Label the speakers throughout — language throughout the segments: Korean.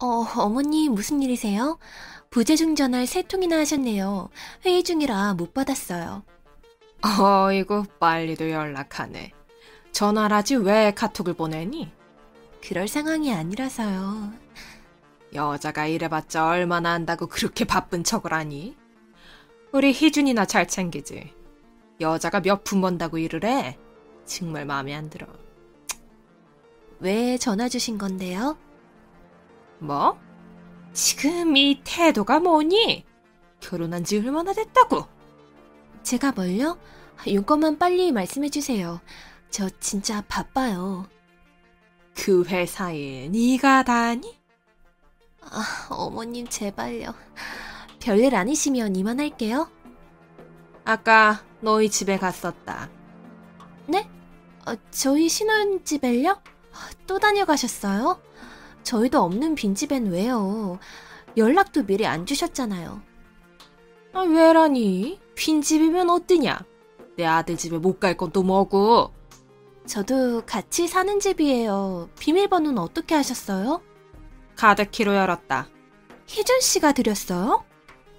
Speaker 1: 어, 어머니 무슨 일이세요? 부재중 전화를 세 통이나 하셨네요. 회의 중이라 못 받았어요.
Speaker 2: 어이구, 빨리도 연락하네. 전화라지 왜 카톡을 보내니?
Speaker 1: 그럴 상황이 아니라서요.
Speaker 2: 여자가 이래봤자 얼마나 한다고 그렇게 바쁜 척을 하니? 우리 희준이나 잘 챙기지. 여자가 몇 푼 번다고 일을 해? 정말 마음에 안 들어.
Speaker 1: 왜 전화 주신 건데요?
Speaker 2: 뭐? 지금 이 태도가 뭐니? 결혼한 지 얼마나 됐다고?
Speaker 1: 제가 뭘요? 용건만 빨리 말씀해 주세요. 저 진짜 바빠요.
Speaker 2: 그 회사에 네가 다니?
Speaker 1: 아, 어머님 제발요. 별일 아니시면 이만할게요.
Speaker 2: 아까 너희 집에 갔었다.
Speaker 1: 네? 어, 저희 신혼집을요? 아, 또 다녀가셨어요? 저희도 없는 빈집엔 왜요? 연락도 미리 안 주셨잖아요.
Speaker 2: 아, 왜라니? 빈집이면 어떠냐? 내 아들 집에 못 갈 건 또 뭐고?
Speaker 1: 저도 같이 사는 집이에요. 비밀번호는 어떻게 하셨어요?
Speaker 2: 카드키로 열었다.
Speaker 1: 희준 씨가 드렸어요?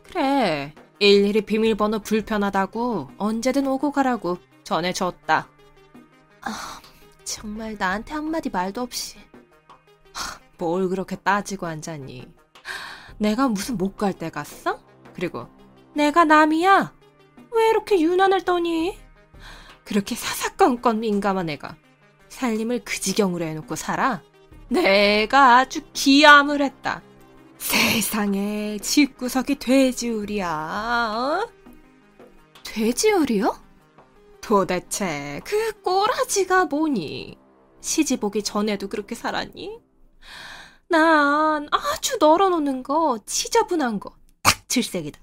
Speaker 2: 그래. 일일이 비밀번호 불편하다고 언제든 오고 가라고 전해줬다.
Speaker 1: 아, 정말 나한테 한마디 말도 없이.
Speaker 2: 뭘 그렇게 따지고 앉았니? 내가 무슨 못 갈 때 갔어? 그리고 내가 남이야? 왜 이렇게 유난을 떠니? 그렇게 사사건건 민감한 애가 살림을 그 지경으로 해놓고 살아? 내가 아주 기암을 했다. 세상에 집구석이 돼지우리야. 어?
Speaker 1: 돼지우리요?
Speaker 2: 도대체 그 꼬라지가 뭐니? 시집 오기 전에도 그렇게 살았니? 난 아주 널어놓는 거, 지저분한 거, 딱 질색이다.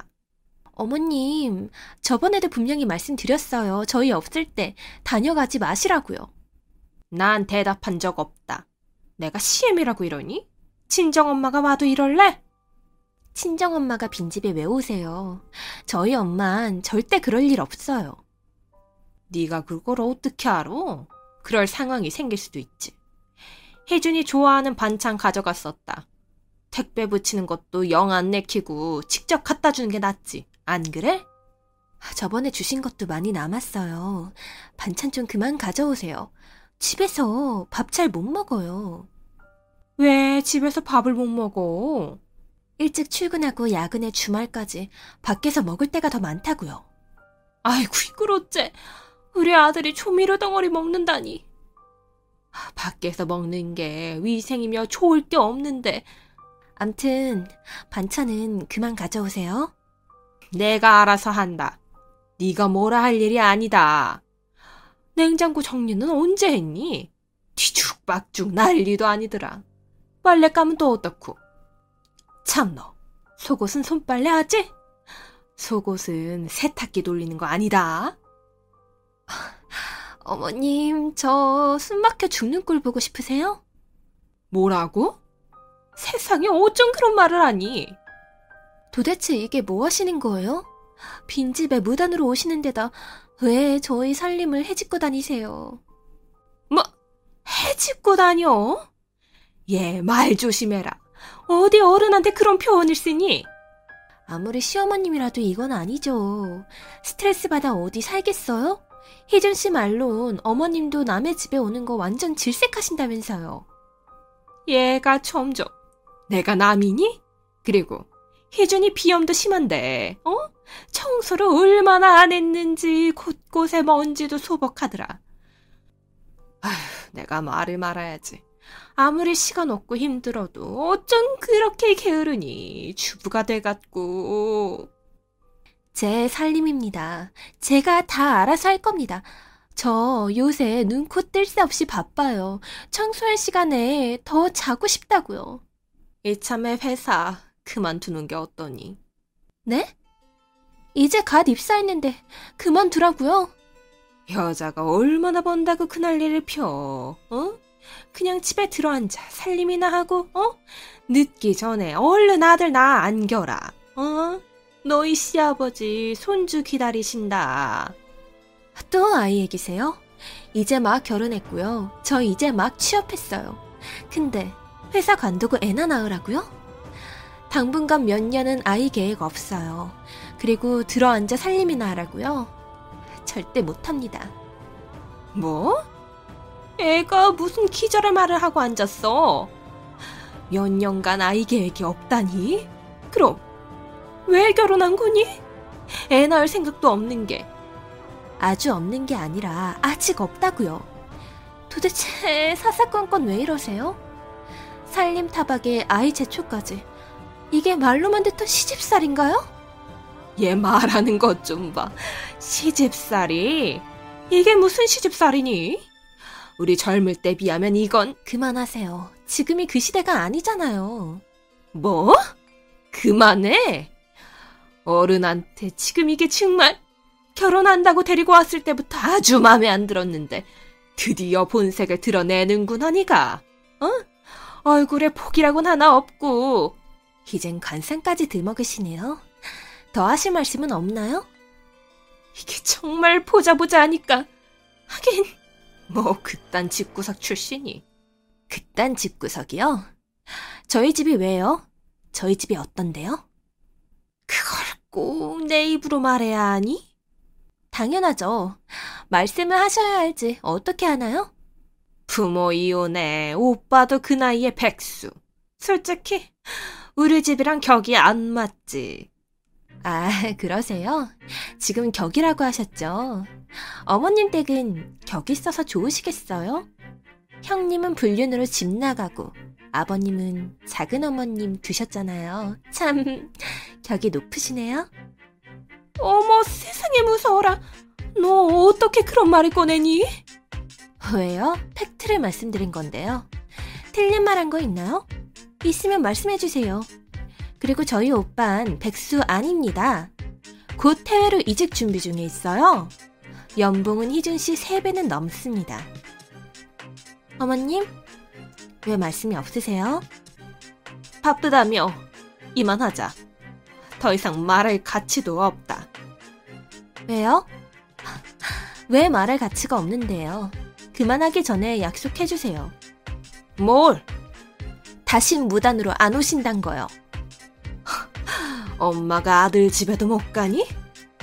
Speaker 1: 어머님, 저번에도 분명히 말씀드렸어요. 저희 없을 때 다녀가지 마시라고요.
Speaker 2: 난 대답한 적 없다. 내가 시엠이라고 이러니? 친정엄마가 와도 이럴래?
Speaker 1: 친정엄마가 빈집에 왜 오세요? 저희 엄만 절대 그럴 일 없어요.
Speaker 2: 네가 그걸 어떻게 알아? 그럴 상황이 생길 수도 있지. 혜준이 좋아하는 반찬 가져갔었다. 택배 붙이는 것도 영 안 내키고 직접 갖다 주는 게 낫지. 안 그래?
Speaker 1: 저번에 주신 것도 많이 남았어요. 반찬 좀 그만 가져오세요. 집에서 밥 잘 못 먹어요.
Speaker 2: 왜 집에서 밥을 못 먹어?
Speaker 1: 일찍 출근하고 야근에 주말까지 밖에서 먹을 때가 더 많다고요.
Speaker 2: 아이고, 이걸 어째. 우리 아들이 조미료 덩어리 먹는다니. 밖에서 먹는 게 위생이며 좋을 게 없는데.
Speaker 1: 암튼 반찬은 그만 가져오세요.
Speaker 2: 내가 알아서 한다. 네가 뭐라 할 일이 아니다. 냉장고 정리는 언제 했니? 뒤죽박죽 난리도 아니더라. 빨래감은 또 어떻고? 참 너, 속옷은 손빨래 하지? 속옷은 세탁기 돌리는 거 아니다.
Speaker 1: 어머님, 저 숨막혀 죽는 꼴 보고 싶으세요?
Speaker 2: 뭐라고? 세상에 어쩜 그런 말을 하니?
Speaker 1: 도대체 이게 뭐 하시는 거예요? 빈집에 무단으로 오시는 데다 왜 저희 살림을 해집고 다니세요?
Speaker 2: 뭐, 해집고 다녀? 얘말 조심해라. 어디 어른한테 그런 표현을 쓰니?
Speaker 1: 아무리 시어머님이라도 이건 아니죠. 스트레스 받아 어디 살겠어요? 희준 씨 말론 어머님도 남의 집에 오는 거 완전 질색하신다면서요.
Speaker 2: 얘가 점점 내가 남이니? 그리고 희준이 비염도 심한데, 어? 청소를 얼마나 안 했는지 곳곳에 먼지도 소복하더라. 아휴, 내가 말을 말아야지. 아무리 시간 없고 힘들어도 어쩜 그렇게 게으르니 주부가 돼갖고.
Speaker 1: 제 살림입니다. 제가 다 알아서 할 겁니다. 저 요새 눈코 뜰 새 없이 바빠요. 청소할 시간에 더 자고 싶다고요.
Speaker 2: 이참에 회사 그만두는 게 어떠니?
Speaker 1: 네? 이제 갓 입사했는데 그만두라고요?
Speaker 2: 여자가 얼마나 번다고 그 난리를 펴, 어? 그냥 집에 들어앉아 살림이나 하고, 어? 늦기 전에 얼른 아들 나 안겨라, 어? 너희 시아버지 손주 기다리신다.
Speaker 1: 또 아이 얘기세요? 이제 막 결혼했고요. 저 이제 막 취업했어요. 근데
Speaker 2: 회사 관두고 애나 낳으라고요? 당분간 몇 년은 아이 계획 없어요. 그리고 들어앉아 살림이나 하라고요? 절대 못합니다.
Speaker 3: 뭐? 애가 무슨 기절의 말을 하고 앉았어? 몇 년간 아이 계획이 없다니? 그럼 왜 결혼한 거니? 애 낳을 생각도 없는 게.
Speaker 2: 아주 없는 게 아니라 아직 없다고요. 도대체 사사건건 왜 이러세요? 살림 타박에 아이 제초까지. 이게 말로만 듣던 시집살인가요?
Speaker 3: 얘 말하는 것 좀 봐. 시집살이? 이게 무슨 시집살이니? 우리 젊을 때 비하면 이건
Speaker 2: 그만하세요. 지금이 그 시대가 아니잖아요.
Speaker 3: 뭐? 그만해. 어른한테 지금 이게 정말 결혼한다고 데리고 왔을 때부터 아주 마음에 안 들었는데 드디어 본색을 드러내는구나 니가. 어? 얼굴에 폭이라곤 하나 없고
Speaker 2: 이젠 관상까지 들먹으시네요. 더 하실 말씀은 없나요?
Speaker 3: 이게 정말 보자 보자 하니까 하긴 뭐 그딴 집구석 출신이
Speaker 2: 그딴 집구석이요? 저희 집이 왜요? 저희 집이 어떤데요?
Speaker 3: 그걸 꼭 내 입으로 말해야 하니?
Speaker 2: 당연하죠. 말씀을 하셔야 알지. 어떻게 하나요?
Speaker 3: 부모 이혼에 오빠도 그 나이에 백수. 솔직히 우리 집이랑 격이 안 맞지.
Speaker 2: 아, 그러세요? 지금 격이라고 하셨죠? 어머님 댁은 격 있어서 좋으시겠어요? 형님은 불륜으로 집 나가고 아버님은 작은 어머님 두셨잖아요. 참 격이 높으시네요.
Speaker 3: 어머 세상에 무서워라. 너 어떻게 그런 말을 꺼내니?
Speaker 2: 왜요? 팩트를 말씀드린 건데요. 틀린 말 한 거 있나요? 있으면 말씀해 주세요. 그리고 저희 오빤 백수 아닙니다. 곧 해외로 이직 준비 중에 있어요. 연봉은 희준 씨 3배는 넘습니다. 어머님, 왜 말씀이 없으세요?
Speaker 3: 바쁘다며. 이만하자. 더 이상 말할 가치도 없다.
Speaker 2: 왜요? 왜 말할 가치가 없는데요? 그만하기 전에 약속해주세요.
Speaker 3: 뭘?
Speaker 2: 다신 무단으로 안 오신단 거요.
Speaker 3: 엄마가 아들 집에도 못 가니?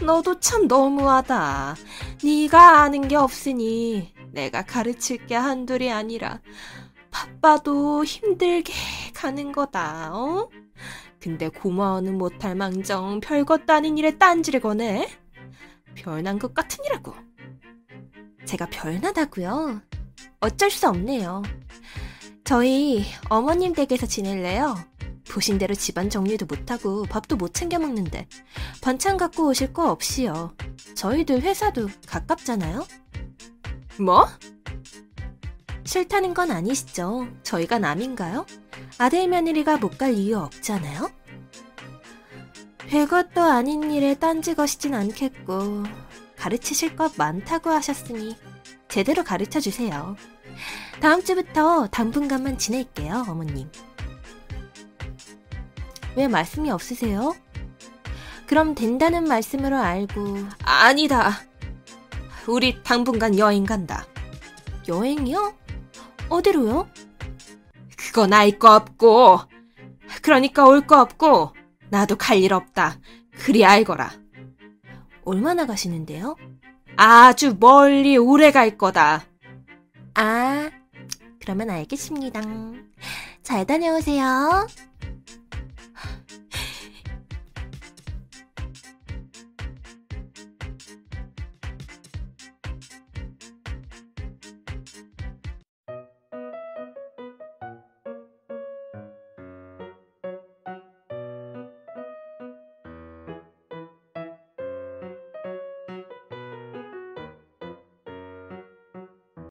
Speaker 3: 너도 참 너무하다. 네가 아는 게 없으니 내가 가르칠 게 한둘이 아니라 바빠도 힘들게 가는 거다. 어? 근데 고마워는 못할 망정 별것도 아닌 일에 딴지를 거네. 별난 것 같으니라고.
Speaker 2: 제가 별나다고요? 어쩔 수 없네요. 저희 어머님 댁에서 지낼래요. 보신 대로 집안 정리도 못하고 밥도 못 챙겨 먹는데 반찬 갖고 오실 거 없이요. 저희들 회사도 가깝잖아요.
Speaker 3: 뭐?
Speaker 2: 싫다는 건 아니시죠? 저희가 남인가요? 아들 며느리가 못 갈 이유 없잖아요? 별것도 아닌 일에 딴지 거시진 않겠고 가르치실 것 많다고 하셨으니 제대로 가르쳐 주세요. 다음 주부터 당분간만 지낼게요, 어머님. 왜 말씀이 없으세요? 그럼 된다는 말씀으로 알고
Speaker 3: 아니다. 우리 당분간 여행 간다.
Speaker 2: 여행이요? 어디로요?
Speaker 3: 그건 알 거 없고 그러니까 올 거 없고 나도 갈 일 없다. 그리 알거라.
Speaker 2: 얼마나 가시는데요?
Speaker 3: 아주 멀리 오래 갈 거다.
Speaker 2: 아, 그러면 알겠습니다. 잘 다녀오세요.